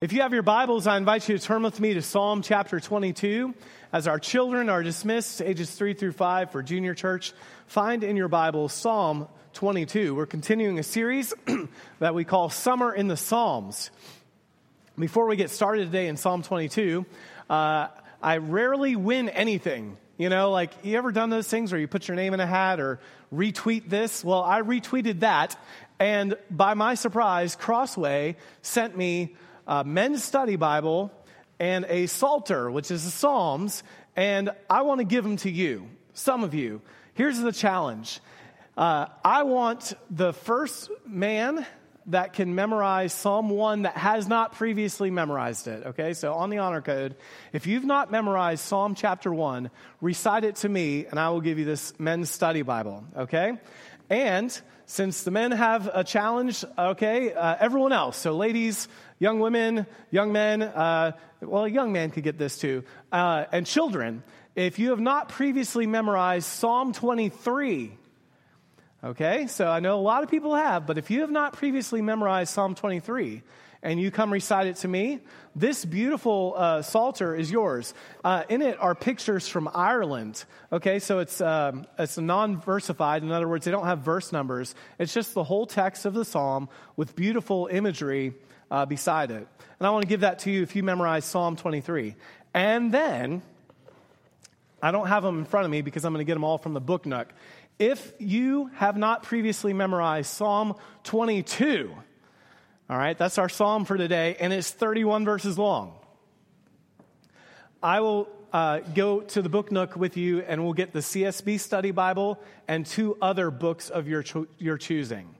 If you have your Bibles, I invite you to turn with me to Psalm chapter 22. As our children are dismissed, ages 3 through 5 for junior church, find in your Bible Psalm 22. We're continuing a series that we call Summer in the Psalms. Before we get started today in Psalm 22, uh, I rarely win anything. You know, like, you ever done those things where you put your name in a hat or retweet this? Well, I retweeted that, and by my surprise, Crossway sent me a men's study Bible and a Psalter, which is the Psalms, and I want to give them to you, some of you. Here's the challenge uh, I want the first man that can memorize Psalm 1 that has not previously memorized it. Okay, so on the honor code, if you've not memorized Psalm chapter 1, recite it to me and I will give you this men's study Bible. Okay? And since the men have a challenge, okay, uh, everyone else, so ladies, young women, young men, uh, well, a young man could get this too, uh, and children, if you have not previously memorized Psalm 23, okay, so I know a lot of people have, but if you have not previously memorized Psalm 23, and you come recite it to me, this beautiful uh, Psalter is yours. Uh, in it are pictures from Ireland. Okay, so it's, um, it's non versified. In other words, they don't have verse numbers. It's just the whole text of the psalm with beautiful imagery uh, beside it. And I want to give that to you if you memorize Psalm 23. And then, I don't have them in front of me because I'm going to get them all from the book nook. If you have not previously memorized Psalm 22, all right, that's our psalm for today, and it's 31 verses long. I will uh, go to the book nook with you, and we'll get the CSB Study Bible and two other books of your, cho- your choosing.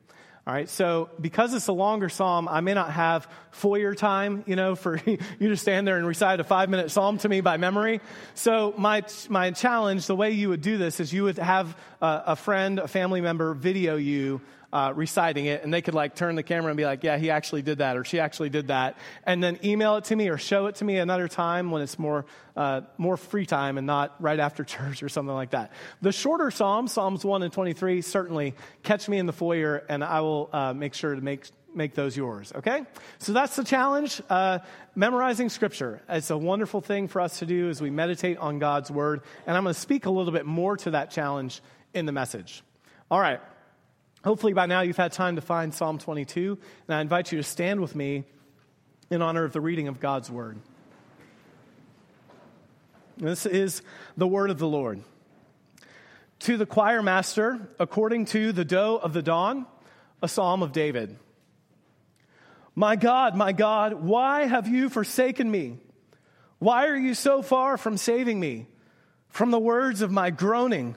All right, so because it's a longer psalm, I may not have foyer time, you know, for you to stand there and recite a five minute psalm to me by memory. So my, my challenge, the way you would do this is you would have a, a friend, a family member video you uh, reciting it, and they could like turn the camera and be like, "Yeah, he actually did that," or "She actually did that," and then email it to me or show it to me another time when it's more uh, more free time and not right after church or something like that. The shorter psalms, Psalms one and twenty three, certainly catch me in the foyer, and I will uh, make sure to make make those yours. Okay, so that's the challenge. Uh, memorizing scripture. It's a wonderful thing for us to do as we meditate on God's word, and I'm going to speak a little bit more to that challenge in the message. All right. Hopefully, by now, you've had time to find Psalm 22, and I invite you to stand with me in honor of the reading of God's Word. This is the Word of the Lord. To the choir master, according to the doe of the dawn, a psalm of David. My God, my God, why have you forsaken me? Why are you so far from saving me? From the words of my groaning.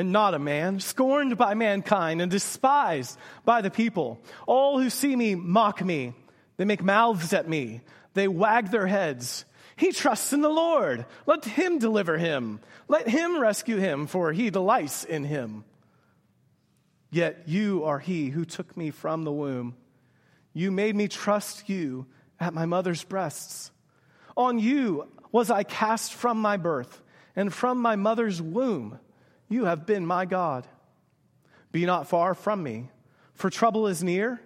and not a man, scorned by mankind and despised by the people. All who see me mock me. They make mouths at me. They wag their heads. He trusts in the Lord. Let him deliver him. Let him rescue him, for he delights in him. Yet you are he who took me from the womb. You made me trust you at my mother's breasts. On you was I cast from my birth, and from my mother's womb you have been my God. Be not far from me, for trouble is near,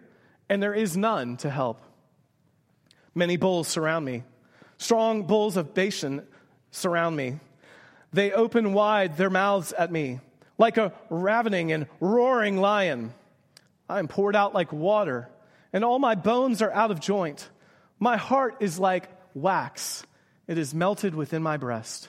and there is none to help. Many bulls surround me. Strong bulls of Bashan surround me. They open wide their mouths at me, like a ravening and roaring lion. I am poured out like water, and all my bones are out of joint. My heart is like wax, it is melted within my breast.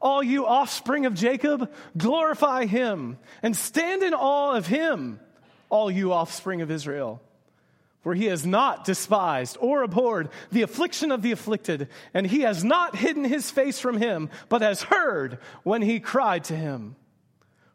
All you offspring of Jacob, glorify him and stand in awe of him, all you offspring of Israel. For he has not despised or abhorred the affliction of the afflicted, and he has not hidden his face from him, but has heard when he cried to him.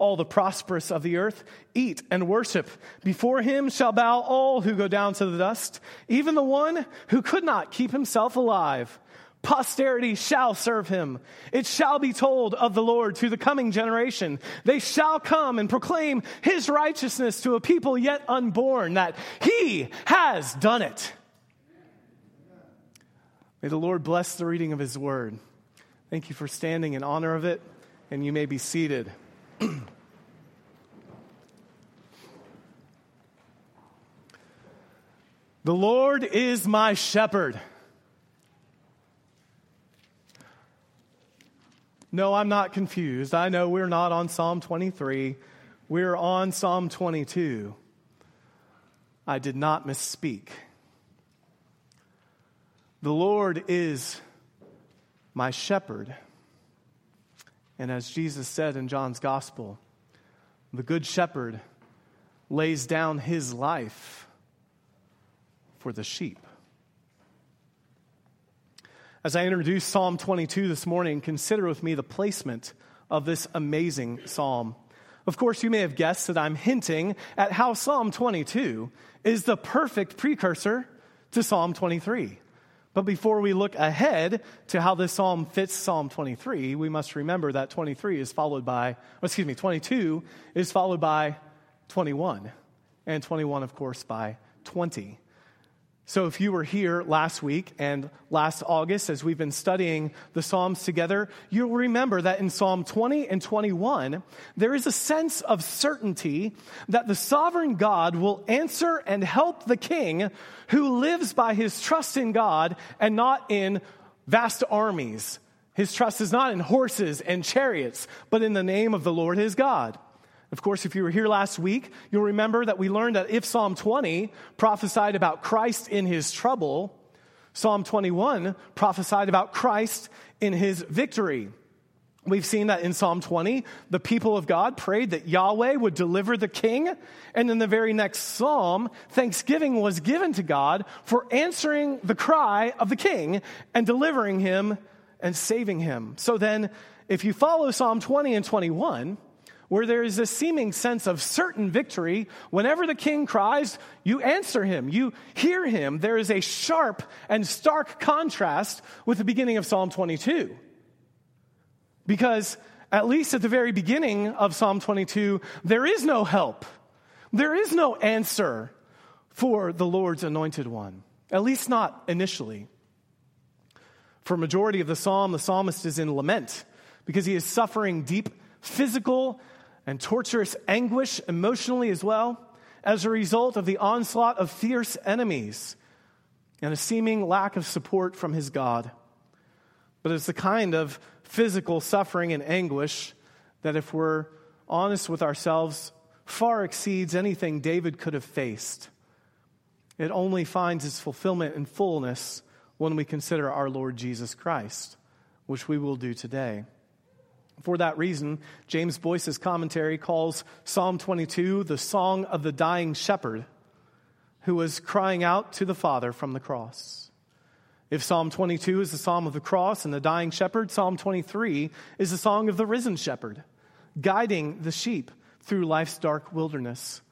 All the prosperous of the earth eat and worship. Before him shall bow all who go down to the dust, even the one who could not keep himself alive Posterity shall serve him. It shall be told of the Lord to the coming generation. They shall come and proclaim his righteousness to a people yet unborn, that he has done it. May the Lord bless the reading of his word. Thank you for standing in honor of it, and you may be seated. the Lord is my shepherd. No, I'm not confused. I know we're not on Psalm 23, we're on Psalm 22. I did not misspeak. The Lord is my shepherd. And as Jesus said in John's gospel, the good shepherd lays down his life for the sheep. As I introduce Psalm 22 this morning, consider with me the placement of this amazing psalm. Of course, you may have guessed that I'm hinting at how Psalm 22 is the perfect precursor to Psalm 23. But before we look ahead to how this psalm fits Psalm 23, we must remember that 23 is followed by, excuse me, 22 is followed by 21, and 21, of course, by 20. So, if you were here last week and last August as we've been studying the Psalms together, you'll remember that in Psalm 20 and 21, there is a sense of certainty that the sovereign God will answer and help the king who lives by his trust in God and not in vast armies. His trust is not in horses and chariots, but in the name of the Lord his God. Of course, if you were here last week, you'll remember that we learned that if Psalm 20 prophesied about Christ in his trouble, Psalm 21 prophesied about Christ in his victory. We've seen that in Psalm 20, the people of God prayed that Yahweh would deliver the king. And in the very next psalm, thanksgiving was given to God for answering the cry of the king and delivering him and saving him. So then, if you follow Psalm 20 and 21, where there is a seeming sense of certain victory. Whenever the king cries, you answer him, you hear him. There is a sharp and stark contrast with the beginning of Psalm 22. Because, at least at the very beginning of Psalm 22, there is no help, there is no answer for the Lord's anointed one, at least not initially. For majority of the psalm, the psalmist is in lament because he is suffering deep physical and torturous anguish emotionally as well as a result of the onslaught of fierce enemies and a seeming lack of support from his God. But it's the kind of physical suffering and anguish that, if we're honest with ourselves, far exceeds anything David could have faced. It only finds its fulfillment and fullness when we consider our Lord Jesus Christ, which we will do today. For that reason, James Boice's commentary calls Psalm 22 the song of the dying shepherd who was crying out to the Father from the cross. If Psalm 22 is the psalm of the cross and the dying shepherd, Psalm 23 is the song of the risen shepherd, guiding the sheep through life's dark wilderness.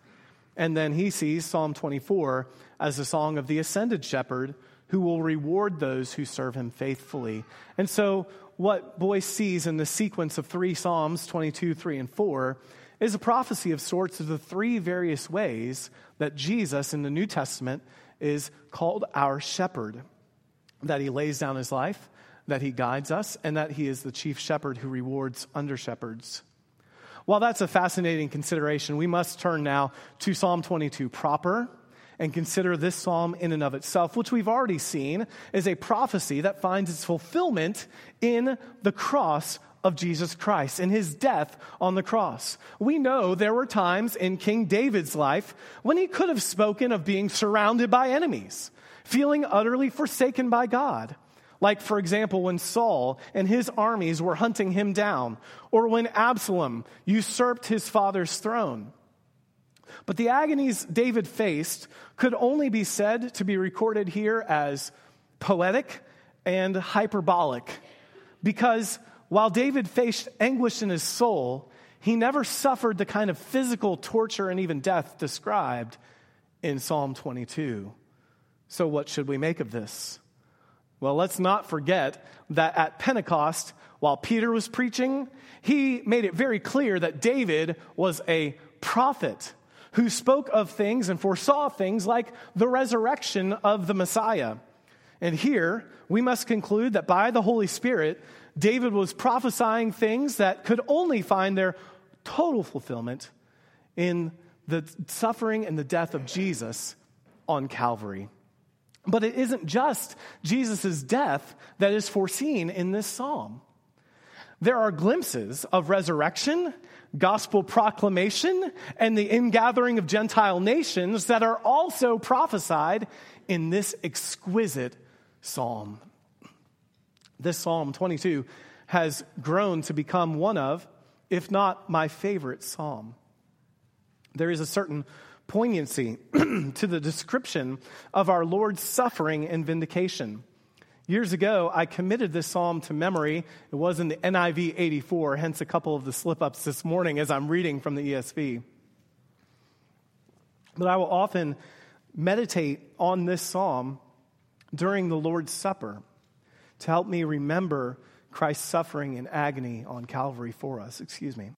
And then he sees Psalm 24 as the song of the ascended shepherd who will reward those who serve him faithfully. And so, what Boice sees in the sequence of three Psalms 22, 3, and 4 is a prophecy of sorts of the three various ways that Jesus in the New Testament is called our shepherd that he lays down his life, that he guides us, and that he is the chief shepherd who rewards under shepherds. While that's a fascinating consideration, we must turn now to Psalm 22 proper and consider this psalm in and of itself, which we've already seen is a prophecy that finds its fulfillment in the cross of Jesus Christ, in his death on the cross. We know there were times in King David's life when he could have spoken of being surrounded by enemies, feeling utterly forsaken by God. Like, for example, when Saul and his armies were hunting him down, or when Absalom usurped his father's throne. But the agonies David faced could only be said to be recorded here as poetic and hyperbolic. Because while David faced anguish in his soul, he never suffered the kind of physical torture and even death described in Psalm 22. So, what should we make of this? Well, let's not forget that at Pentecost, while Peter was preaching, he made it very clear that David was a prophet who spoke of things and foresaw things like the resurrection of the Messiah. And here, we must conclude that by the Holy Spirit, David was prophesying things that could only find their total fulfillment in the suffering and the death of Jesus on Calvary. But it isn't just Jesus' death that is foreseen in this psalm. There are glimpses of resurrection, gospel proclamation, and the ingathering of Gentile nations that are also prophesied in this exquisite psalm. This psalm 22 has grown to become one of, if not my favorite psalm. There is a certain poignancy to the description of our Lord's suffering and vindication. Years ago, I committed this psalm to memory. It was in the NIV 84, hence a couple of the slip ups this morning as I'm reading from the ESV. But I will often meditate on this psalm during the Lord's Supper to help me remember Christ's suffering and agony on Calvary for us. Excuse me.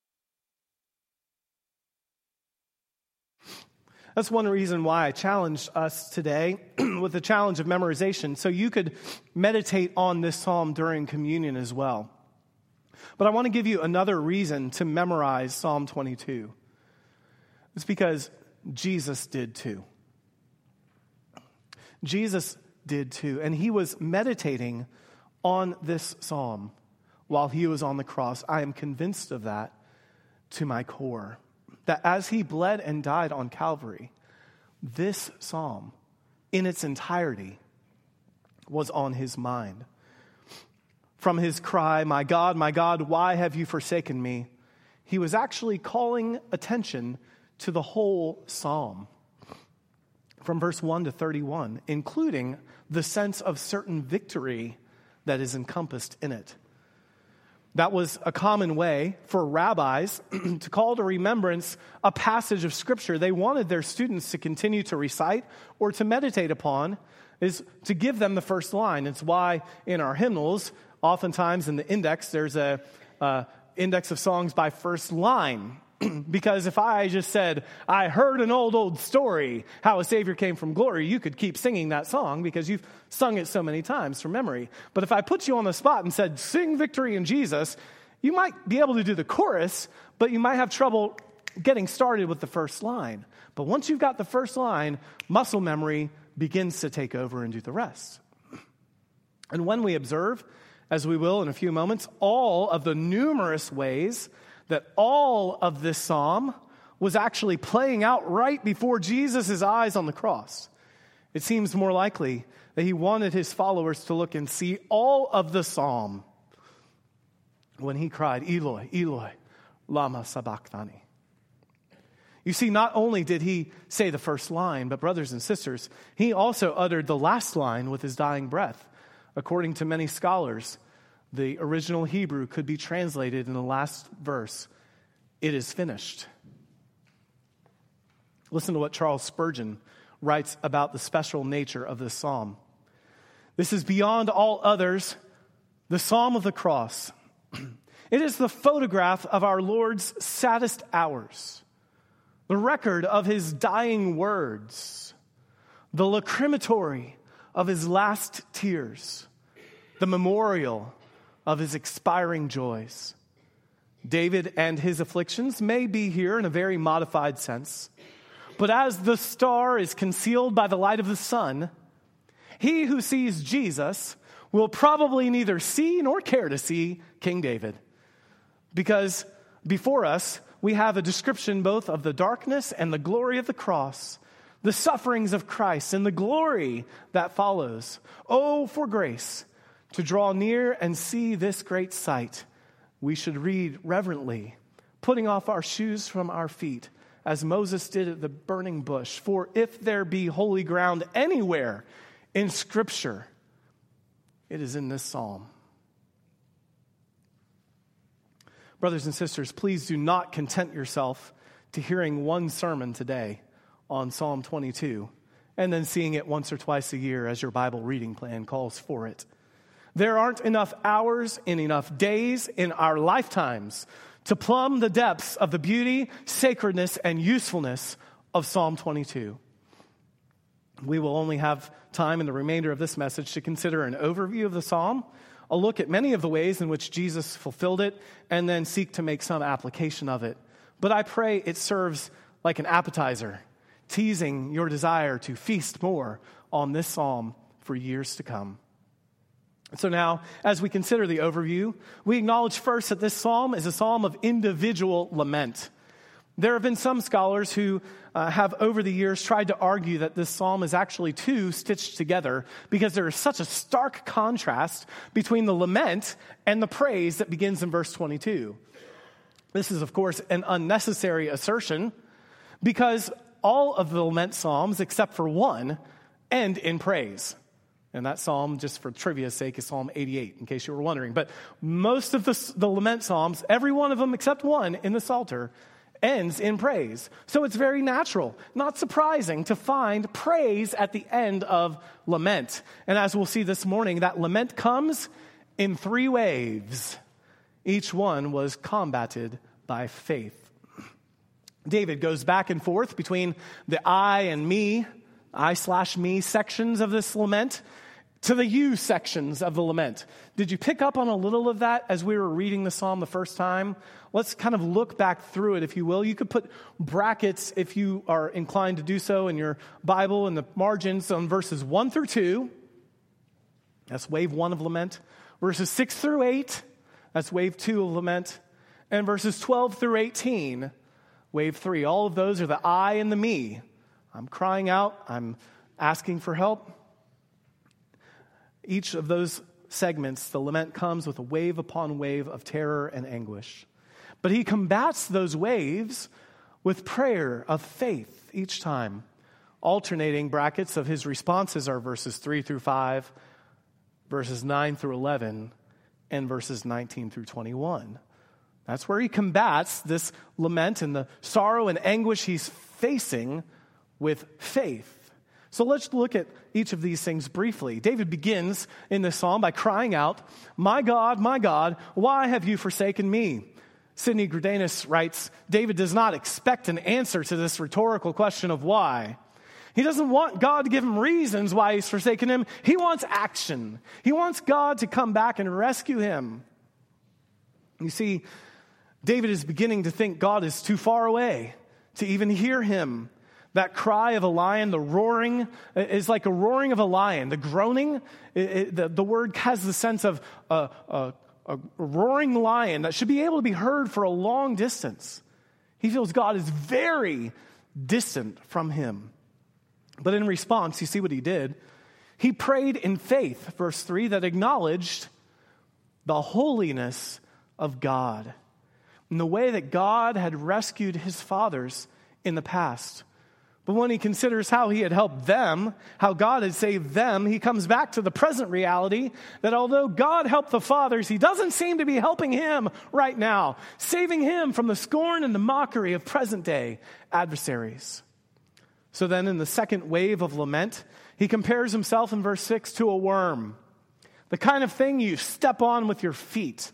That's one reason why I challenged us today with the challenge of memorization, so you could meditate on this psalm during communion as well. But I want to give you another reason to memorize Psalm 22. It's because Jesus did too. Jesus did too. And he was meditating on this psalm while he was on the cross. I am convinced of that to my core that as he bled and died on Calvary, this psalm in its entirety was on his mind. From his cry, My God, my God, why have you forsaken me? He was actually calling attention to the whole psalm from verse 1 to 31, including the sense of certain victory that is encompassed in it. That was a common way for rabbis to call to remembrance a passage of scripture they wanted their students to continue to recite or to meditate upon, is to give them the first line. It's why in our hymnals, oftentimes in the index, there's a, a index of songs by first line. because if I just said, I heard an old, old story, how a Savior came from glory, you could keep singing that song because you've sung it so many times from memory. But if I put you on the spot and said, sing victory in Jesus, you might be able to do the chorus, but you might have trouble getting started with the first line. But once you've got the first line, muscle memory begins to take over and do the rest. And when we observe, as we will in a few moments, all of the numerous ways that all of this psalm was actually playing out right before Jesus' eyes on the cross. It seems more likely that he wanted his followers to look and see all of the psalm when he cried, Eloi, Eloi, Lama Sabachthani. You see, not only did he say the first line, but brothers and sisters, he also uttered the last line with his dying breath. According to many scholars, the original Hebrew could be translated in the last verse It is finished. Listen to what Charles Spurgeon writes about the special nature of this psalm. This is beyond all others the psalm of the cross. It is the photograph of our Lord's saddest hours, the record of his dying words, the lacrimatory of his last tears, the memorial of his expiring joys. David and his afflictions may be here in a very modified sense, but as the star is concealed by the light of the sun, he who sees Jesus will probably neither see nor care to see King David. Because before us, we have a description both of the darkness and the glory of the cross, the sufferings of Christ, and the glory that follows. Oh, for grace to draw near and see this great sight. We should read reverently, putting off our shoes from our feet, as Moses did at the burning bush. For if there be holy ground anywhere in Scripture, it is in this psalm. Brothers and sisters, please do not content yourself to hearing one sermon today on Psalm 22 and then seeing it once or twice a year as your Bible reading plan calls for it. There aren't enough hours and enough days in our lifetimes to plumb the depths of the beauty, sacredness, and usefulness of Psalm 22. We will only have time in the remainder of this message to consider an overview of the psalm I'll look at many of the ways in which Jesus fulfilled it and then seek to make some application of it. But I pray it serves like an appetizer, teasing your desire to feast more on this psalm for years to come. So now, as we consider the overview, we acknowledge first that this psalm is a psalm of individual lament. There have been some scholars who uh, have over the years tried to argue that this psalm is actually two stitched together because there is such a stark contrast between the lament and the praise that begins in verse 22. This is, of course, an unnecessary assertion because all of the lament psalms, except for one, end in praise. And that psalm, just for trivia's sake, is Psalm 88, in case you were wondering. But most of the, the lament psalms, every one of them except one in the Psalter, ends in praise. So it's very natural, not surprising to find praise at the end of lament. And as we'll see this morning, that lament comes in three waves. Each one was combated by faith. David goes back and forth between the I and me, I slash me sections of this lament to the you sections of the lament. Did you pick up on a little of that as we were reading the psalm the first time? Let's kind of look back through it, if you will. You could put brackets, if you are inclined to do so, in your Bible in the margins on verses 1 through 2. That's wave 1 of lament. Verses 6 through 8. That's wave 2 of lament. And verses 12 through 18, wave 3. All of those are the I and the me. I'm crying out. I'm asking for help. Each of those segments, the lament comes with a wave upon wave of terror and anguish. But he combats those waves with prayer of faith each time. Alternating brackets of his responses are verses 3 through 5, verses 9 through 11, and verses 19 through 21. That's where he combats this lament and the sorrow and anguish he's facing with faith. So let's look at each of these things briefly. David begins in this psalm by crying out, My God, my God, why have you forsaken me? Sidney Greidanus writes, David does not expect an answer to this rhetorical question of why. He doesn't want God to give him reasons why he's forsaken him. He wants action. He wants God to come back and rescue him. You see, David is beginning to think God is too far away to even hear him. That cry of a lion, the roaring, is like a roaring of a lion. The groaning, it, it, the, the word has the sense of a, a, a roaring lion that should be able to be heard for a long distance. He feels God is very distant from him. But in response, you see what he did? He prayed in faith, verse 3, that acknowledged the holiness of God and the way that God had rescued his fathers in the past. But when he considers how he had helped them, how God had saved them, he comes back to the present reality that although God helped the fathers, he doesn't seem to be helping him right now, saving him from the scorn and the mockery of present day adversaries. So then, in the second wave of lament, he compares himself in verse 6 to a worm, the kind of thing you step on with your feet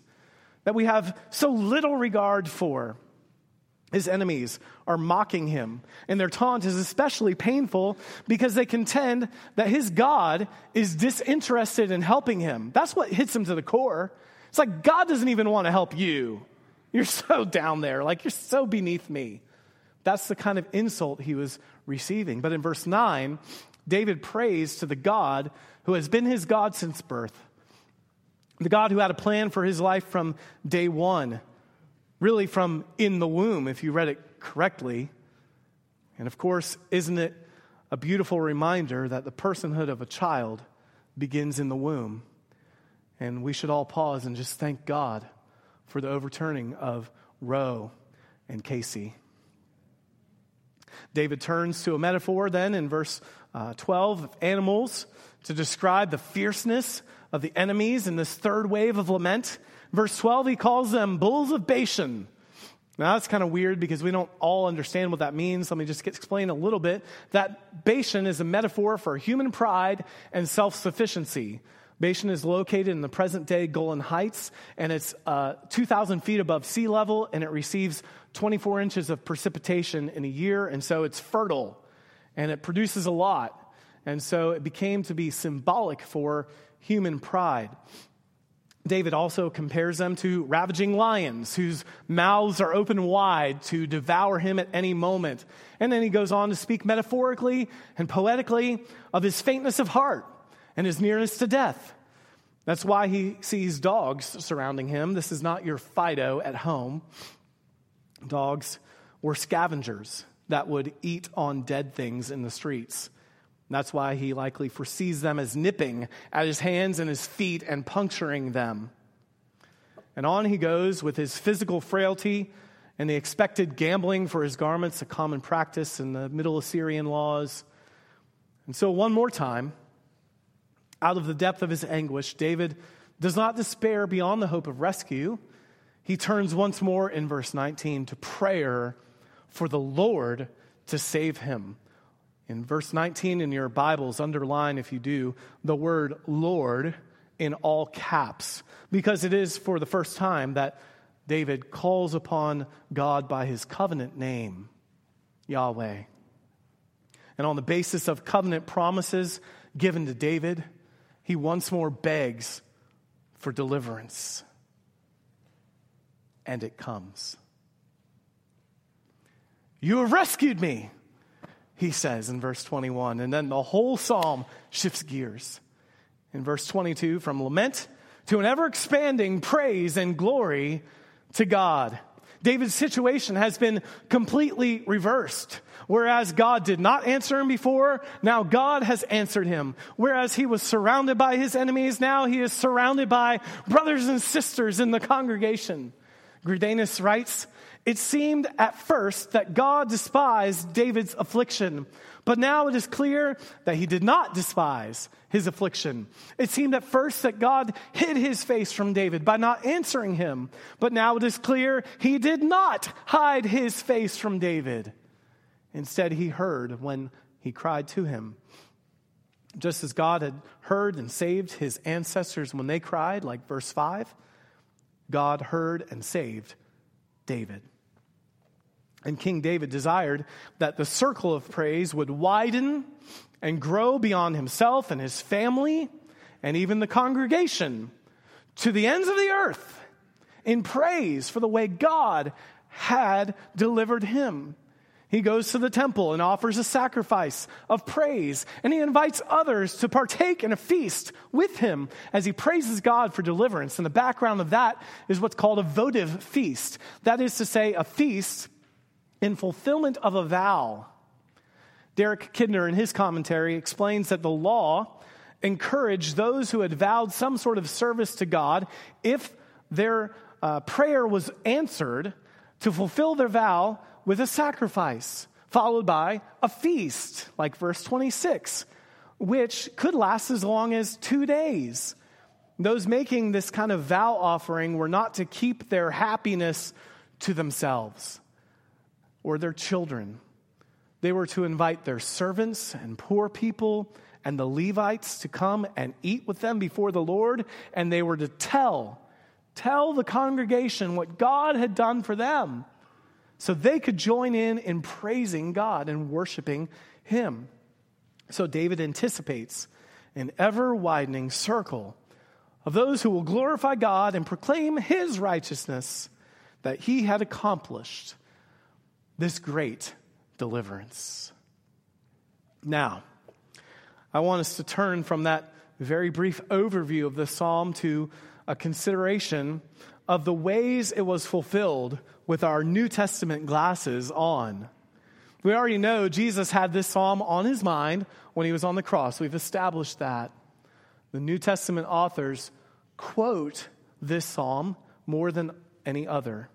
that we have so little regard for. His enemies are mocking him, and their taunt is especially painful because they contend that his God is disinterested in helping him. That's what hits him to the core. It's like God doesn't even want to help you. You're so down there, like you're so beneath me. That's the kind of insult he was receiving. But in verse 9, David prays to the God who has been his God since birth, the God who had a plan for his life from day one really from in the womb, if you read it correctly. And of course, isn't it a beautiful reminder that the personhood of a child begins in the womb? And we should all pause and just thank God for the overturning of Roe and Casey. David turns to a metaphor then in verse uh, 12 of animals to describe the fierceness of the enemies in this third wave of lament. Verse 12, he calls them bulls of Bashan. Now, that's kind of weird because we don't all understand what that means. Let me just explain a little bit. That Bashan is a metaphor for human pride and self sufficiency. Bashan is located in the present day Golan Heights, and it's uh, 2,000 feet above sea level, and it receives 24 inches of precipitation in a year, and so it's fertile, and it produces a lot. And so it became to be symbolic for human pride. David also compares them to ravaging lions whose mouths are open wide to devour him at any moment. And then he goes on to speak metaphorically and poetically of his faintness of heart and his nearness to death. That's why he sees dogs surrounding him. This is not your Fido at home. Dogs were scavengers that would eat on dead things in the streets. That's why he likely foresees them as nipping at his hands and his feet and puncturing them. And on he goes with his physical frailty and the expected gambling for his garments, a common practice in the Middle Assyrian laws. And so, one more time, out of the depth of his anguish, David does not despair beyond the hope of rescue. He turns once more in verse 19 to prayer for the Lord to save him. In verse 19 in your Bibles, underline if you do the word Lord in all caps, because it is for the first time that David calls upon God by his covenant name, Yahweh. And on the basis of covenant promises given to David, he once more begs for deliverance. And it comes. You have rescued me he says in verse 21. And then the whole psalm shifts gears. In verse 22, from lament to an ever expanding praise and glory to God. David's situation has been completely reversed. Whereas God did not answer him before, now God has answered him. Whereas he was surrounded by his enemies, now he is surrounded by brothers and sisters in the congregation. Greidanus writes, it seemed at first that God despised David's affliction, but now it is clear that he did not despise his affliction. It seemed at first that God hid his face from David by not answering him, but now it is clear he did not hide his face from David. Instead, he heard when he cried to him. Just as God had heard and saved his ancestors when they cried, like verse 5, God heard and saved David. And King David desired that the circle of praise would widen and grow beyond himself and his family and even the congregation to the ends of the earth in praise for the way God had delivered him. He goes to the temple and offers a sacrifice of praise, and he invites others to partake in a feast with him as he praises God for deliverance. And the background of that is what's called a votive feast. That is to say, a feast in fulfillment of a vow. Derek Kidner, in his commentary, explains that the law encouraged those who had vowed some sort of service to God, if their uh, prayer was answered, to fulfill their vow with a sacrifice, followed by a feast, like verse 26, which could last as long as two days. Those making this kind of vow offering were not to keep their happiness to themselves or their children. They were to invite their servants and poor people and the Levites to come and eat with them before the Lord, and they were to tell, tell the congregation what God had done for them so they could join in in praising God and worshiping Him. So David anticipates an ever widening circle of those who will glorify God and proclaim His righteousness that He had accomplished this great deliverance. Now, I want us to turn from that very brief overview of the psalm to a consideration of the ways it was fulfilled with our New Testament glasses on. We already know Jesus had this psalm on his mind when he was on the cross. We've established that. The New Testament authors quote this psalm more than any other.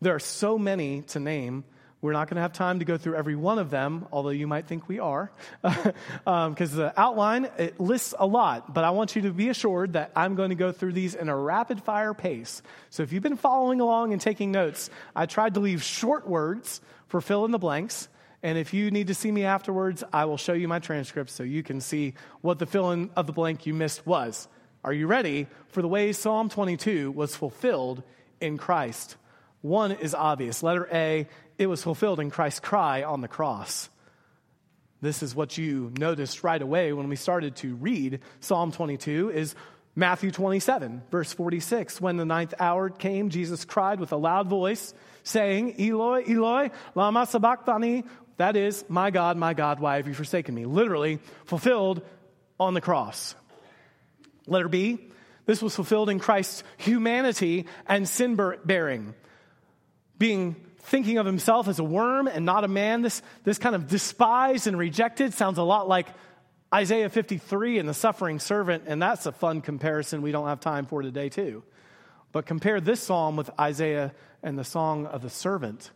There are so many to name we're not going to have time to go through every one of them, although you might think we are, because um, the outline it lists a lot. But I want you to be assured that I'm going to go through these in a rapid fire pace. So if you've been following along and taking notes, I tried to leave short words for fill in the blanks. And if you need to see me afterwards, I will show you my transcript so you can see what the fill in of the blank you missed was. Are you ready for the way Psalm 22 was fulfilled in Christ? One is obvious. Letter A it was fulfilled in Christ's cry on the cross. This is what you noticed right away when we started to read Psalm 22 is Matthew 27 verse 46 when the ninth hour came Jesus cried with a loud voice saying Eloi Eloi lama sabachthani that is my God my God why have you forsaken me literally fulfilled on the cross letter B this was fulfilled in Christ's humanity and sin bearing being thinking of himself as a worm and not a man. This, this kind of despised and rejected sounds a lot like Isaiah 53 and the suffering servant, and that's a fun comparison we don't have time for today, too. But compare this psalm with Isaiah and the song of the servant.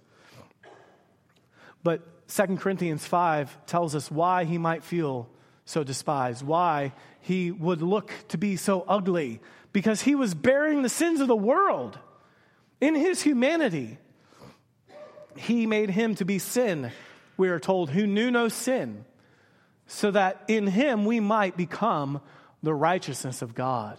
But 2 Corinthians 5 tells us why he might feel so despised, why he would look to be so ugly, because he was bearing the sins of the world in his humanity he made him to be sin, we are told, who knew no sin, so that in him we might become the righteousness of God.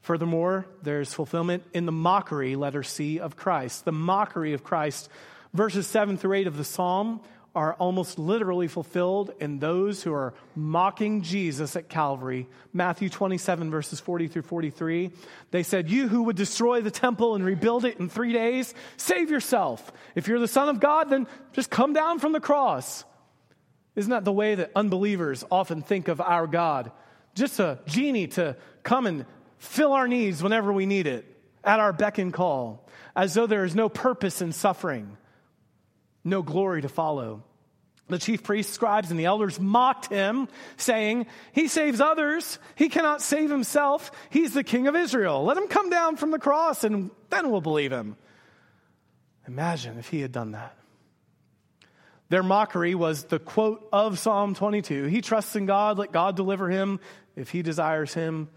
Furthermore, there's fulfillment in the mockery, letter C, of Christ. The mockery of Christ. Verses 7 through 8 of the psalm are almost literally fulfilled in those who are mocking Jesus at Calvary. Matthew 27, verses 40 through 43. They said, You who would destroy the temple and rebuild it in three days, save yourself. If you're the Son of God, then just come down from the cross. Isn't that the way that unbelievers often think of our God? Just a genie to come and fill our needs whenever we need it, at our beck and call, as though there is no purpose in suffering no glory to follow. The chief priests, scribes, and the elders mocked him, saying, He saves others. He cannot save himself. He's the king of Israel. Let him come down from the cross, and then we'll believe him. Imagine if he had done that. Their mockery was the quote of Psalm 22 He trusts in God, let God deliver him if he desires him.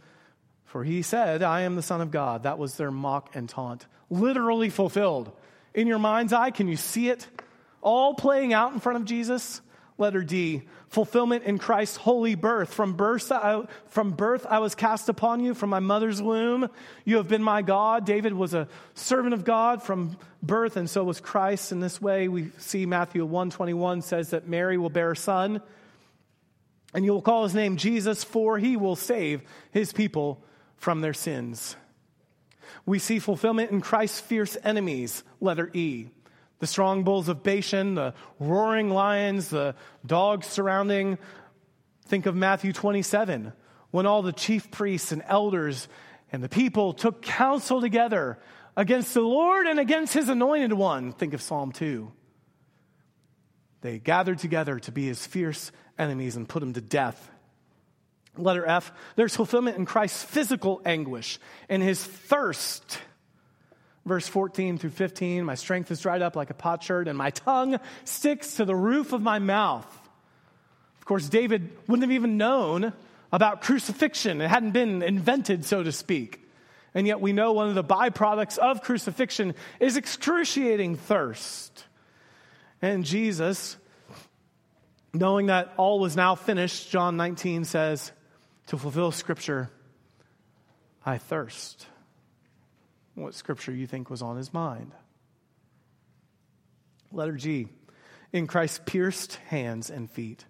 For he said, I am the Son of God. That was their mock and taunt, literally fulfilled. In your mind's eye, can you see it? All playing out in front of Jesus. Letter D, fulfillment in Christ's holy birth. From birth, I, from birth, I was cast upon you. From my mother's womb, you have been my God. David was a servant of God from birth, and so was Christ. In this way, we see Matthew 121 says that Mary will bear a son, and you will call his name Jesus, for he will save his people from their sins. We see fulfillment in Christ's fierce enemies. Letter E the strong bulls of Bashan, the roaring lions, the dogs surrounding. Think of Matthew 27, when all the chief priests and elders and the people took counsel together against the Lord and against his anointed one. Think of Psalm 2. They gathered together to be his fierce enemies and put him to death. Letter F, there's fulfillment in Christ's physical anguish and his thirst verse 14 through 15 My strength is dried up like a potsherd, and my tongue sticks to the roof of my mouth. Of course, David wouldn't have even known about crucifixion, it hadn't been invented, so to speak. And yet, we know one of the byproducts of crucifixion is excruciating thirst. And Jesus, knowing that all was now finished, John 19 says, to fulfill Scripture, I thirst. What Scripture you think was on his mind? Letter G. In Christ's pierced hands and feet.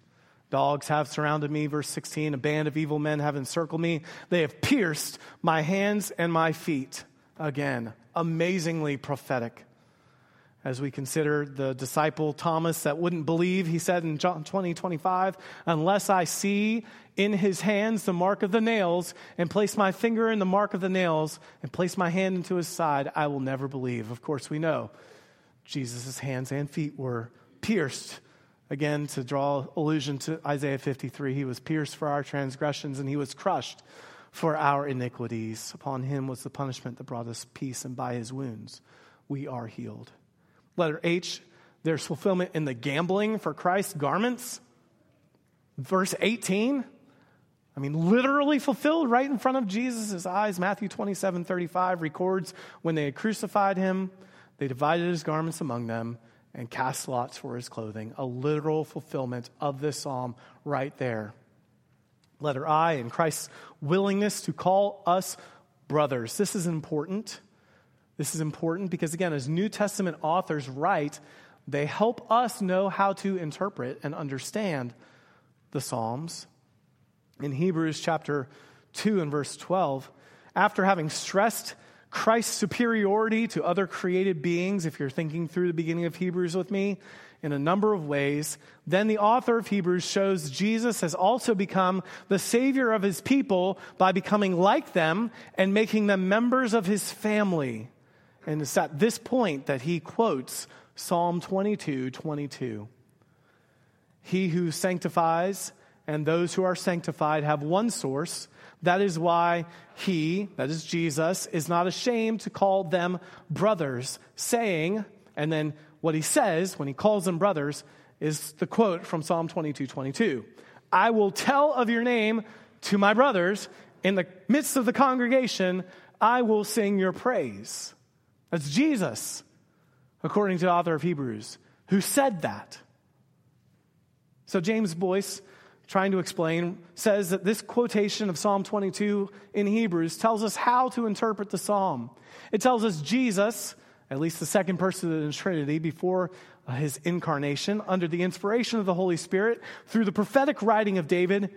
Dogs have surrounded me, verse 16. A band of evil men have encircled me. They have pierced my hands and my feet. Again, amazingly prophetic. As we consider the disciple Thomas that wouldn't believe, he said in John 20, 25, unless I see in his hands the mark of the nails, and place my finger in the mark of the nails, and place my hand into his side, I will never believe. Of course, we know Jesus' hands and feet were pierced. Again, to draw allusion to Isaiah 53, he was pierced for our transgressions, and he was crushed for our iniquities. Upon him was the punishment that brought us peace, and by his wounds we are healed. Letter H, there's fulfillment in the gambling for Christ's garments. Verse 18, I mean, literally fulfilled right in front of Jesus' eyes. Matthew 27 35 records when they had crucified him, they divided his garments among them and cast lots for his clothing. A literal fulfillment of this psalm right there. Letter I, in Christ's willingness to call us brothers. This is important. This is important because, again, as New Testament authors write, they help us know how to interpret and understand the Psalms. In Hebrews chapter 2 and verse 12, after having stressed Christ's superiority to other created beings, if you're thinking through the beginning of Hebrews with me, in a number of ways. Then the author of Hebrews shows Jesus has also become the Savior of his people by becoming like them and making them members of his family. And it's at this point that he quotes Psalm 22 22. He who sanctifies and those who are sanctified have one source. That is why he, that is Jesus, is not ashamed to call them brothers, saying, and then what he says when he calls them brothers is the quote from Psalm 22 22. I will tell of your name to my brothers in the midst of the congregation. I will sing your praise. That's Jesus, according to the author of Hebrews, who said that. So James Boice, trying to explain, says that this quotation of Psalm 22 in Hebrews tells us how to interpret the psalm. It tells us Jesus, at least the second person of the Trinity, before uh, his incarnation, under the inspiration of the Holy Spirit, through the prophetic writing of David,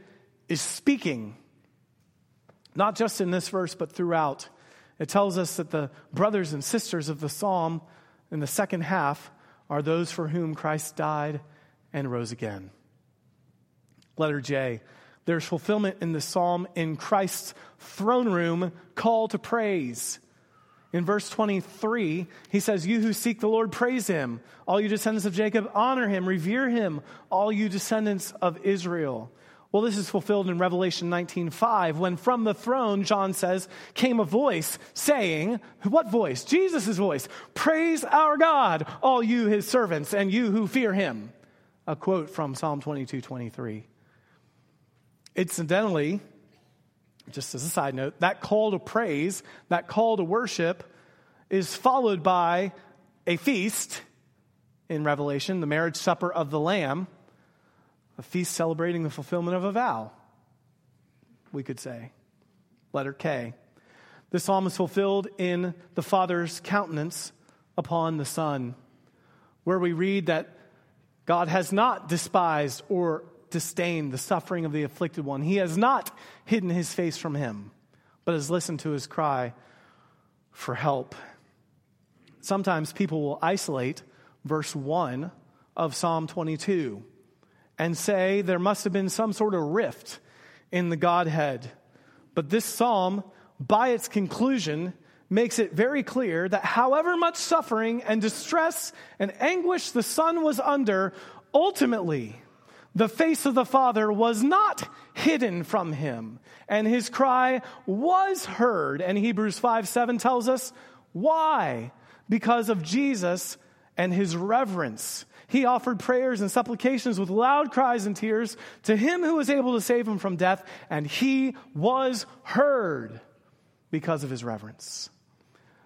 is speaking. Not just in this verse, but throughout. It tells us that the brothers and sisters of the psalm in the second half are those for whom Christ died and rose again. Letter J. There's fulfillment in the psalm in Christ's throne room call to praise. In verse 23, he says, You who seek the Lord, praise him. All you descendants of Jacob, honor him, revere him. All you descendants of Israel. Well, this is fulfilled in Revelation 19:5 when from the throne John says came a voice saying, what voice? Jesus' voice. Praise our God, all you his servants and you who fear him. A quote from Psalm 22:23. Incidentally, just as a side note, that call to praise, that call to worship is followed by a feast in Revelation, the marriage supper of the lamb a feast celebrating the fulfillment of a vow, we could say. Letter K. This psalm is fulfilled in the Father's countenance upon the Son, where we read that God has not despised or disdained the suffering of the afflicted one. He has not hidden his face from him, but has listened to his cry for help. Sometimes people will isolate verse 1 of Psalm 22 and say there must have been some sort of rift in the Godhead. But this psalm, by its conclusion, makes it very clear that however much suffering and distress and anguish the Son was under, ultimately, the face of the Father was not hidden from him, and his cry was heard. And Hebrews 5 7 tells us why? Because of Jesus and his reverence he offered prayers and supplications with loud cries and tears to him who was able to save him from death, and he was heard because of his reverence.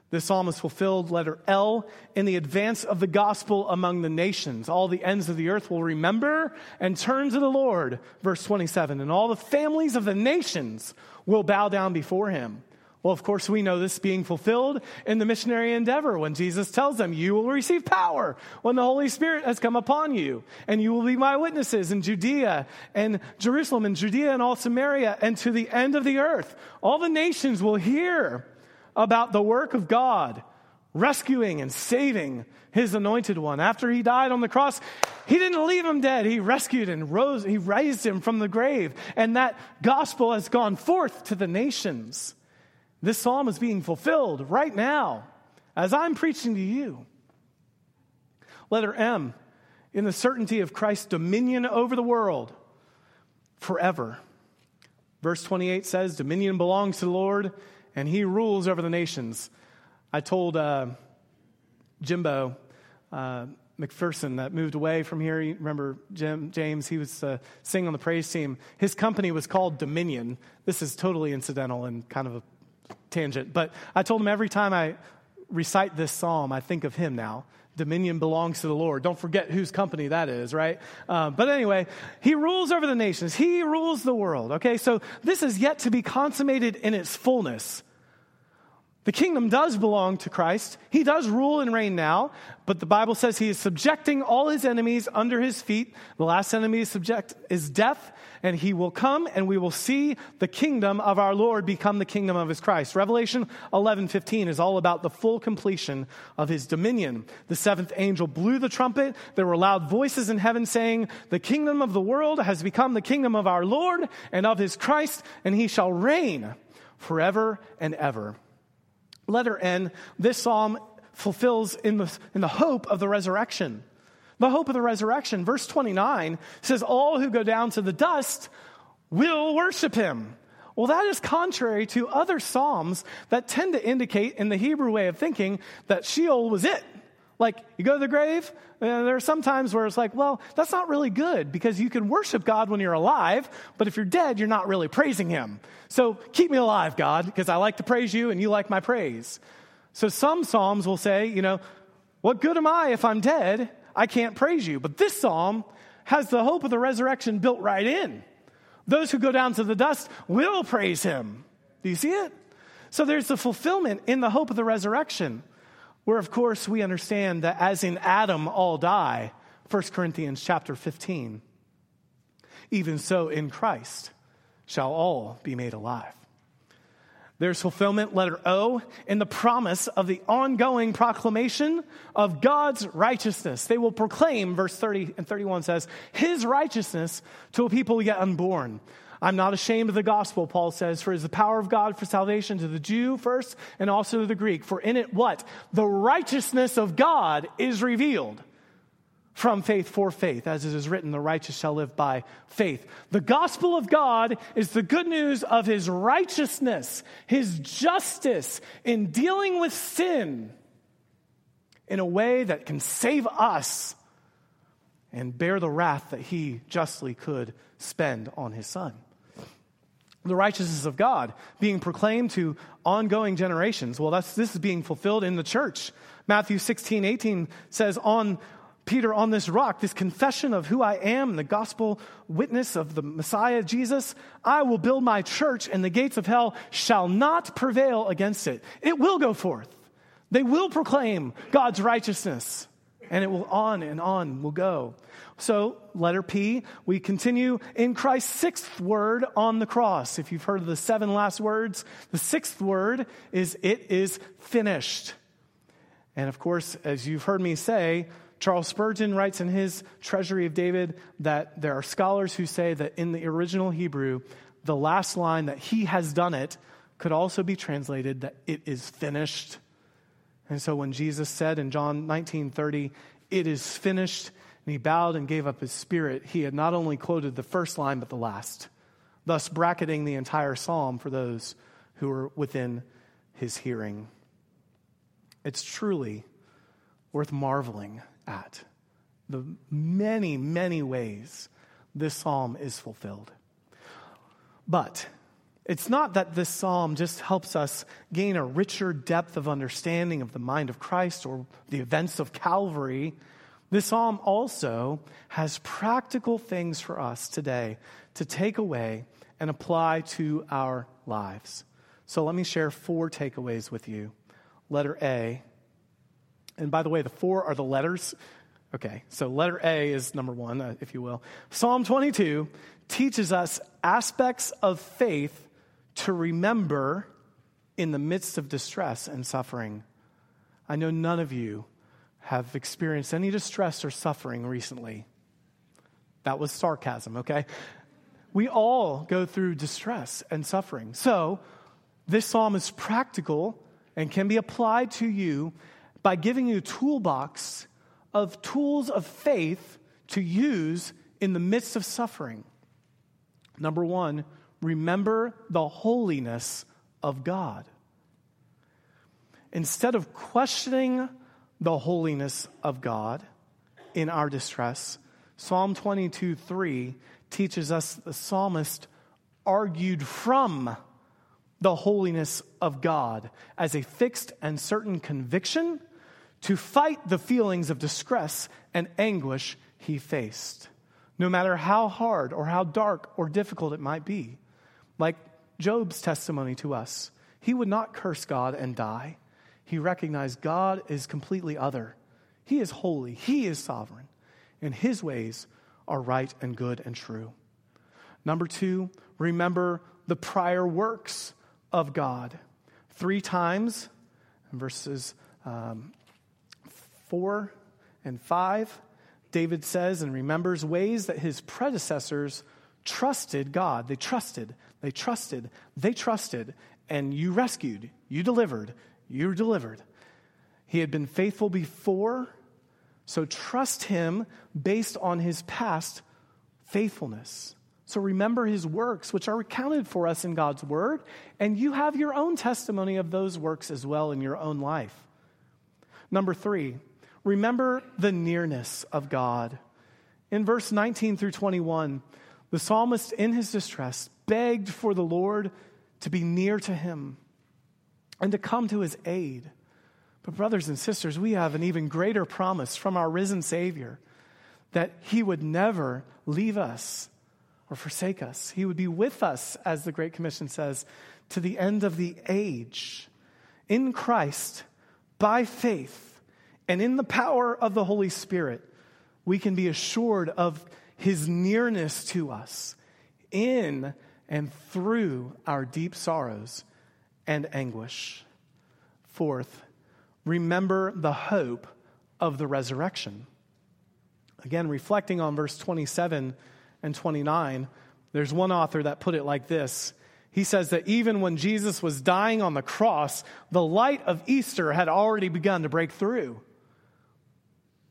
This psalm is fulfilled, letter L, in the advance of the gospel among the nations. All the ends of the earth will remember and turn to the Lord. Verse 27. And all the families of the nations will bow down before him. Well, of course, we know this being fulfilled in the missionary endeavor when Jesus tells them, You will receive power when the Holy Spirit has come upon you, and you will be my witnesses in Judea and Jerusalem and Judea and all Samaria and to the end of the earth. All the nations will hear about the work of God rescuing and saving his anointed one. After he died on the cross, he didn't leave him dead. He rescued and rose, he raised him from the grave. And that gospel has gone forth to the nations. This psalm is being fulfilled right now as I'm preaching to you. Letter M, in the certainty of Christ's dominion over the world forever. Verse 28 says, Dominion belongs to the Lord, and he rules over the nations. I told uh, Jimbo uh, McPherson that moved away from here. You remember Jim, James? He was uh, singing on the praise team. His company was called Dominion. This is totally incidental and kind of a tangent, but I told him every time I recite this psalm, I think of him now. Dominion belongs to the Lord. Don't forget whose company that is, right? Uh, but anyway, he rules over the nations. He rules the world. Okay, so this is yet to be consummated in its fullness. The kingdom does belong to Christ. He does rule and reign now, but the Bible says he is subjecting all his enemies under his feet. The last enemy is subject is death, and he will come and we will see the kingdom of our Lord become the kingdom of his Christ. Revelation 11:15 is all about the full completion of his dominion. The seventh angel blew the trumpet. There were loud voices in heaven saying, "The kingdom of the world has become the kingdom of our Lord and of his Christ, and he shall reign forever and ever." Letter N, this psalm fulfills in the, in the hope of the resurrection. The hope of the resurrection. Verse 29 says, All who go down to the dust will worship him. Well, that is contrary to other psalms that tend to indicate, in the Hebrew way of thinking, that Sheol was it. Like, you go to the grave, and there are some times where it's like, well, that's not really good because you can worship God when you're alive, but if you're dead, you're not really praising Him. So keep me alive, God, because I like to praise you and you like my praise. So some Psalms will say, you know, what good am I if I'm dead? I can't praise you. But this Psalm has the hope of the resurrection built right in. Those who go down to the dust will praise Him. Do you see it? So there's the fulfillment in the hope of the resurrection where of course we understand that as in Adam all die, 1 Corinthians chapter 15, even so in Christ shall all be made alive. There's fulfillment, letter O, in the promise of the ongoing proclamation of God's righteousness. They will proclaim, verse 30 and 31 says, His righteousness to a people yet unborn. I'm not ashamed of the gospel, Paul says, for it is the power of God for salvation to the Jew first and also to the Greek. For in it, what? The righteousness of God is revealed from faith for faith. As it is written, the righteous shall live by faith. The gospel of God is the good news of his righteousness, his justice in dealing with sin in a way that can save us and bear the wrath that he justly could spend on his son the righteousness of God being proclaimed to ongoing generations. Well, that's, this is being fulfilled in the church. Matthew 16, 18 says, On Peter, on this rock, this confession of who I am, the gospel witness of the Messiah, Jesus, I will build my church, and the gates of hell shall not prevail against it. It will go forth. They will proclaim God's righteousness, and it will on and on will go. So, letter P, we continue in Christ's sixth word on the cross. If you've heard the seven last words, the sixth word is, It is finished. And of course, as you've heard me say, Charles Spurgeon writes in his Treasury of David that there are scholars who say that in the original Hebrew, the last line that he has done it could also be translated that it is finished. And so when Jesus said in John 19 30, it is finished, and he bowed and gave up his spirit, he had not only quoted the first line, but the last, thus bracketing the entire psalm for those who were within his hearing. It's truly worth marveling at the many, many ways this psalm is fulfilled. But It's not that this psalm just helps us gain a richer depth of understanding of the mind of Christ or the events of Calvary. This psalm also has practical things for us today to take away and apply to our lives. So let me share four takeaways with you. Letter A, and by the way, the four are the letters. Okay, so letter A is number one, uh, if you will. Psalm 22 teaches us aspects of faith to remember in the midst of distress and suffering. I know none of you have experienced any distress or suffering recently. That was sarcasm, okay? We all go through distress and suffering. So, this psalm is practical and can be applied to you by giving you a toolbox of tools of faith to use in the midst of suffering. Number one, remember the holiness of God. Instead of questioning the holiness of God in our distress, Psalm 22 3 teaches us the psalmist argued from the holiness of God as a fixed and certain conviction to fight the feelings of distress and anguish he faced, no matter how hard or how dark or difficult it might be. Like Job's testimony to us, he would not curse God and die. He recognized God is completely other. He is holy, He is sovereign, and His ways are right and good and true. Number two, remember the prior works of God. Three times, verses um, four and five, David says and remembers ways that his predecessors trusted God. They trusted, they trusted, they trusted, and you rescued, you delivered, you delivered. He had been faithful before, so trust him based on his past faithfulness. So remember his works, which are recounted for us in God's word, and you have your own testimony of those works as well in your own life. Number three, remember the nearness of God. In verse 19 through 21, the psalmist, in his distress, begged for the Lord to be near to him and to come to his aid. But, brothers and sisters, we have an even greater promise from our risen Savior that he would never leave us or forsake us. He would be with us, as the Great Commission says, to the end of the age. In Christ, by faith, and in the power of the Holy Spirit, we can be assured of his nearness to us in and through our deep sorrows and anguish. Fourth, remember the hope of the resurrection. Again, reflecting on verse 27 and 29, there's one author that put it like this. He says that even when Jesus was dying on the cross, the light of Easter had already begun to break through.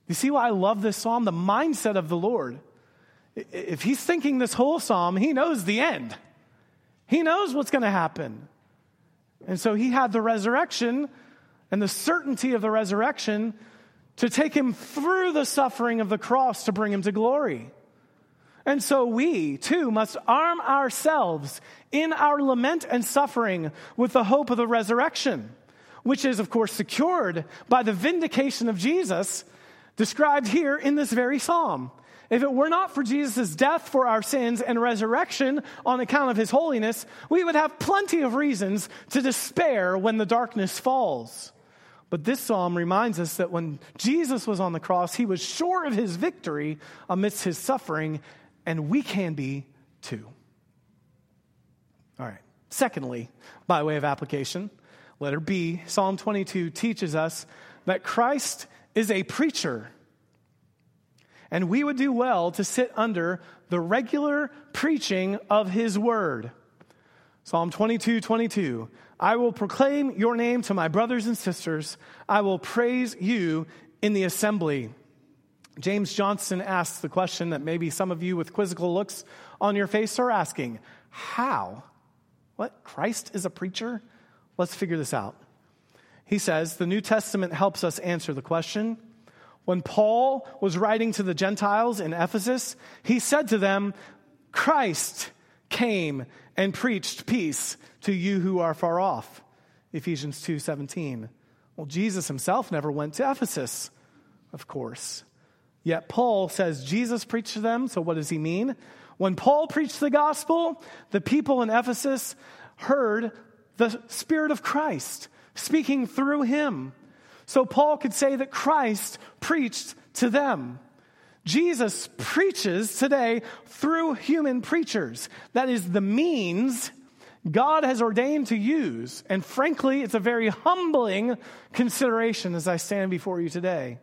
You see why I love this psalm? The mindset of the Lord. If he's thinking this whole psalm, he knows the end. He knows what's going to happen. And so he had the resurrection and the certainty of the resurrection to take him through the suffering of the cross to bring him to glory. And so we too must arm ourselves in our lament and suffering with the hope of the resurrection, which is, of course, secured by the vindication of Jesus described here in this very psalm. If it were not for Jesus' death for our sins and resurrection on account of his holiness, we would have plenty of reasons to despair when the darkness falls. But this psalm reminds us that when Jesus was on the cross, he was sure of his victory amidst his suffering, and we can be too. All right. Secondly, by way of application, letter B, Psalm 22 teaches us that Christ is a preacher and we would do well to sit under the regular preaching of his word. Psalm 22 22. I will proclaim your name to my brothers and sisters. I will praise you in the assembly. James Johnson asks the question that maybe some of you with quizzical looks on your face are asking How? What? Christ is a preacher? Let's figure this out. He says the New Testament helps us answer the question when Paul was writing to the Gentiles in Ephesus, he said to them, Christ came and preached peace to you who are far off. Ephesians 2:17. Well, Jesus himself never went to Ephesus, of course. Yet Paul says Jesus preached to them, so what does he mean? When Paul preached the gospel, the people in Ephesus heard the Spirit of Christ speaking through him. So Paul could say that Christ preached to them. Jesus preaches today through human preachers. That is the means God has ordained to use. And frankly, it's a very humbling consideration as I stand before you today.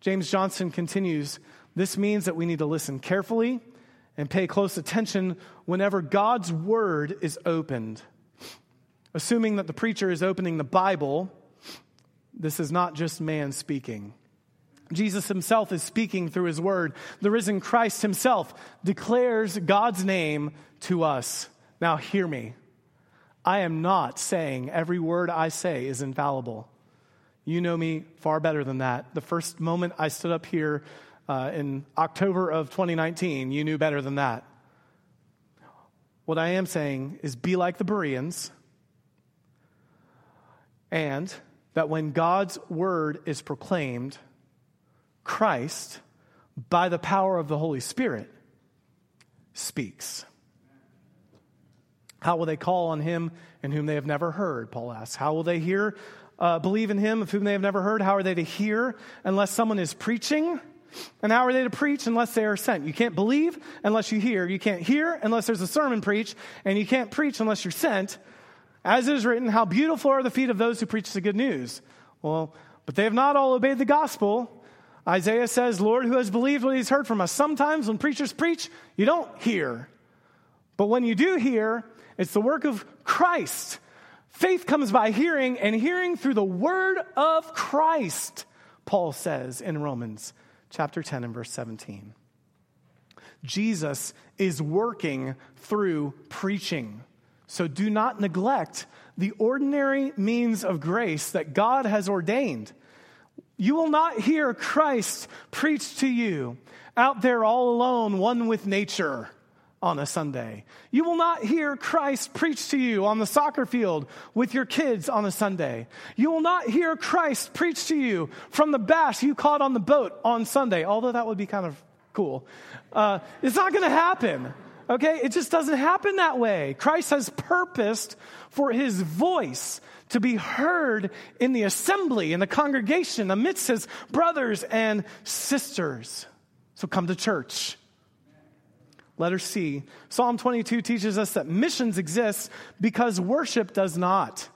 James Johnson continues this means that we need to listen carefully and pay close attention whenever God's word is opened. Assuming that the preacher is opening the Bible, this is not just man speaking. Jesus himself is speaking through his word. The risen Christ himself declares God's name to us. Now, hear me. I am not saying every word I say is infallible. You know me far better than that. The first moment I stood up here uh, in October of 2019, you knew better than that. What I am saying is be like the Bereans, and that when God's word is proclaimed, Christ, by the power of the Holy Spirit, speaks. How will they call on him in whom they have never heard? Paul asks. How will they hear, uh, believe in him of whom they have never heard? How are they to hear unless someone is preaching? And how are they to preach unless they are sent? You can't believe unless you hear. You can't hear unless there's a sermon preached. And you can't preach unless you're sent. As it is written, how beautiful are the feet of those who preach the good news. Well, but they have not all obeyed the gospel. Isaiah says, Lord, who has believed what he's heard from us? Sometimes when preachers preach, you don't hear. But when you do hear, it's the work of Christ. Faith comes by hearing, and hearing through the word of Christ, Paul says in Romans chapter 10 and verse 17. Jesus is working through preaching. So do not neglect the ordinary means of grace that God has ordained. You will not hear Christ preach to you out there all alone, one with nature on a Sunday. You will not hear Christ preach to you on the soccer field with your kids on a Sunday. You will not hear Christ preach to you from the bass you caught on the boat on Sunday, although that would be kind of cool. Uh, it's not going to happen. Okay? It just doesn't happen that way. Christ has purposed for his voice to be heard in the assembly, in the congregation, amidst his brothers and sisters. So come to church. Letter C. Psalm 22 teaches us that missions exist because worship does not.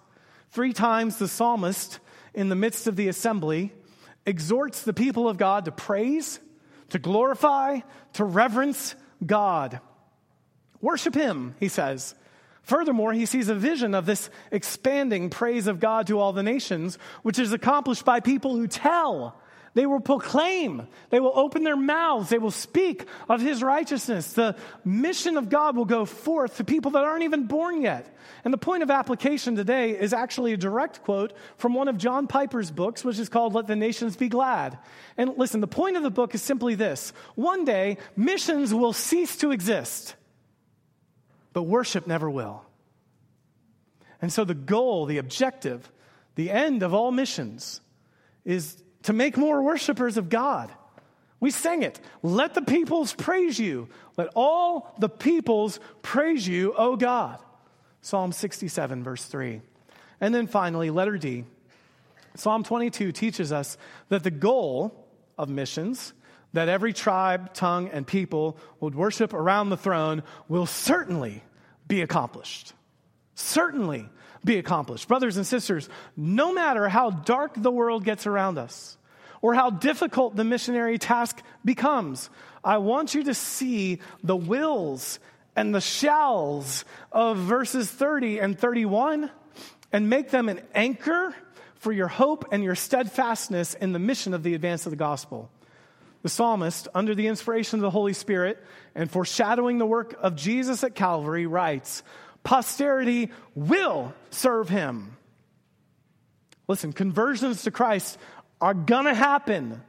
Three times the psalmist, in the midst of the assembly, exhorts the people of God to praise, to glorify, to reverence God. Worship Him, he says. Furthermore, he sees a vision of this expanding praise of God to all the nations, which is accomplished by people who tell they will proclaim. They will open their mouths. They will speak of his righteousness. The mission of God will go forth to people that aren't even born yet. And the point of application today is actually a direct quote from one of John Piper's books, which is called Let the Nations Be Glad. And listen, the point of the book is simply this one day, missions will cease to exist, but worship never will. And so the goal, the objective, the end of all missions is to make more worshipers of God. We sang it. Let the peoples praise you. Let all the peoples praise you, O God. Psalm 67, verse 3. And then finally, letter D. Psalm 22 teaches us that the goal of missions, that every tribe, tongue, and people would worship around the throne, will certainly be accomplished. Certainly be accomplished. Brothers and sisters, no matter how dark the world gets around us or how difficult the missionary task becomes, I want you to see the wills and the shalls of verses 30 and 31 and make them an anchor for your hope and your steadfastness in the mission of the advance of the gospel. The psalmist, under the inspiration of the Holy Spirit and foreshadowing the work of Jesus at Calvary, writes, posterity will serve him. Listen, conversions to Christ are gonna happen.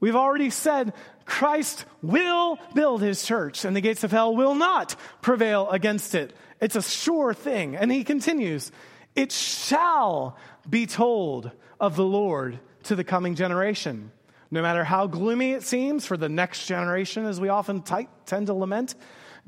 We've already said Christ will build his church and the gates of hell will not prevail against it. It's a sure thing. And he continues, it shall be told of the Lord to the coming generation. No matter how gloomy it seems for the next generation, as we often t- tend to lament,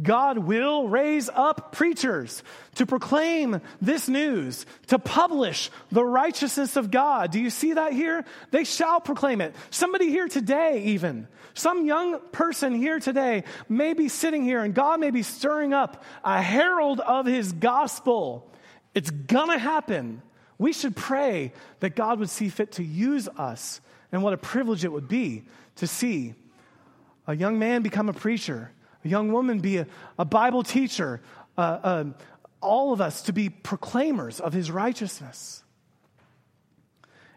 God will raise up preachers to proclaim this news, to publish the righteousness of God. Do you see that here? They shall proclaim it. Somebody here today, even, some young person here today may be sitting here and God may be stirring up a herald of his gospel. It's gonna happen. We should pray that God would see fit to use us. And what a privilege it would be to see a young man become a preacher a young woman be a, a Bible teacher, uh, uh, all of us to be proclaimers of his righteousness.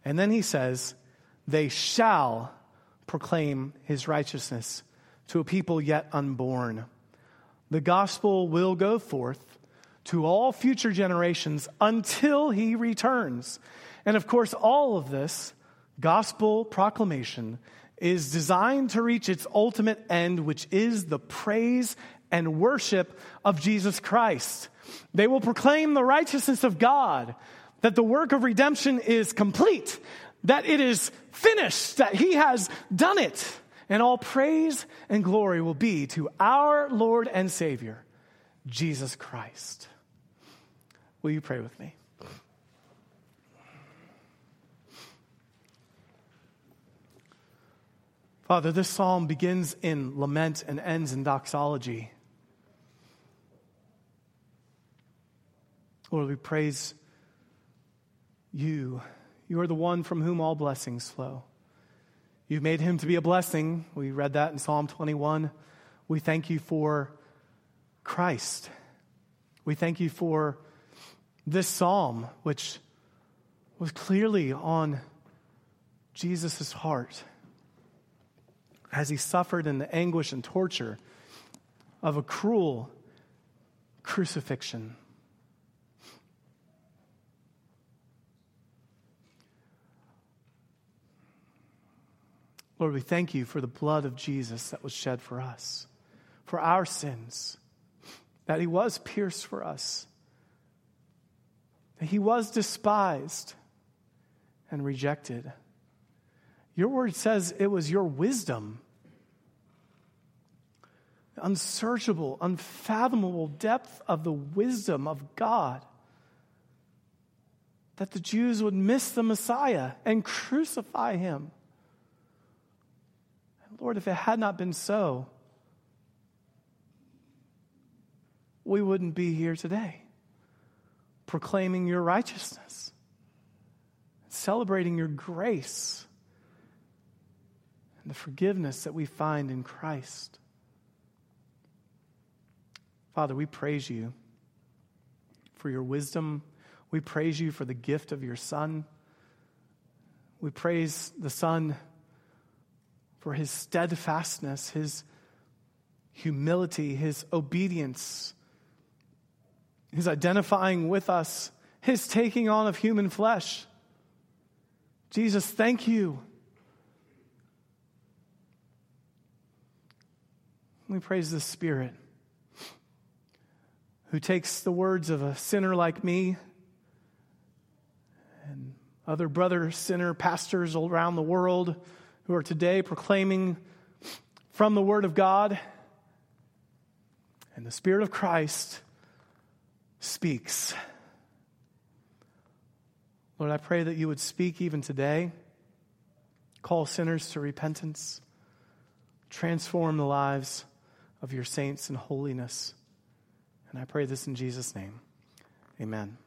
And then he says, they shall proclaim his righteousness to a people yet unborn. The gospel will go forth to all future generations until he returns. And of course, all of this gospel proclamation is designed to reach its ultimate end, which is the praise and worship of Jesus Christ. They will proclaim the righteousness of God, that the work of redemption is complete, that it is finished, that He has done it. And all praise and glory will be to our Lord and Savior, Jesus Christ. Will you pray with me? Father, this psalm begins in lament and ends in doxology. Lord, we praise you. You are the one from whom all blessings flow. You've made him to be a blessing. We read that in Psalm 21. We thank you for Christ. We thank you for this psalm, which was clearly on Jesus' heart as he suffered in the anguish and torture of a cruel crucifixion. Lord, we thank you for the blood of Jesus that was shed for us, for our sins, that he was pierced for us, that he was despised and rejected. Your word says it was your wisdom, unsearchable, unfathomable depth of the wisdom of God, that the Jews would miss the Messiah and crucify him. Lord, if it had not been so, we wouldn't be here today proclaiming your righteousness, celebrating your grace and the forgiveness that we find in Christ. Father, we praise you for your wisdom. We praise you for the gift of your Son. We praise the Son for his steadfastness, his humility, his obedience, his identifying with us, his taking on of human flesh. Jesus, thank you We praise the Spirit who takes the words of a sinner like me and other brother sinner pastors around the world who are today proclaiming from the Word of God, and the Spirit of Christ speaks. Lord, I pray that you would speak even today, call sinners to repentance, transform the lives of your saints in holiness. And I pray this in Jesus' name. Amen.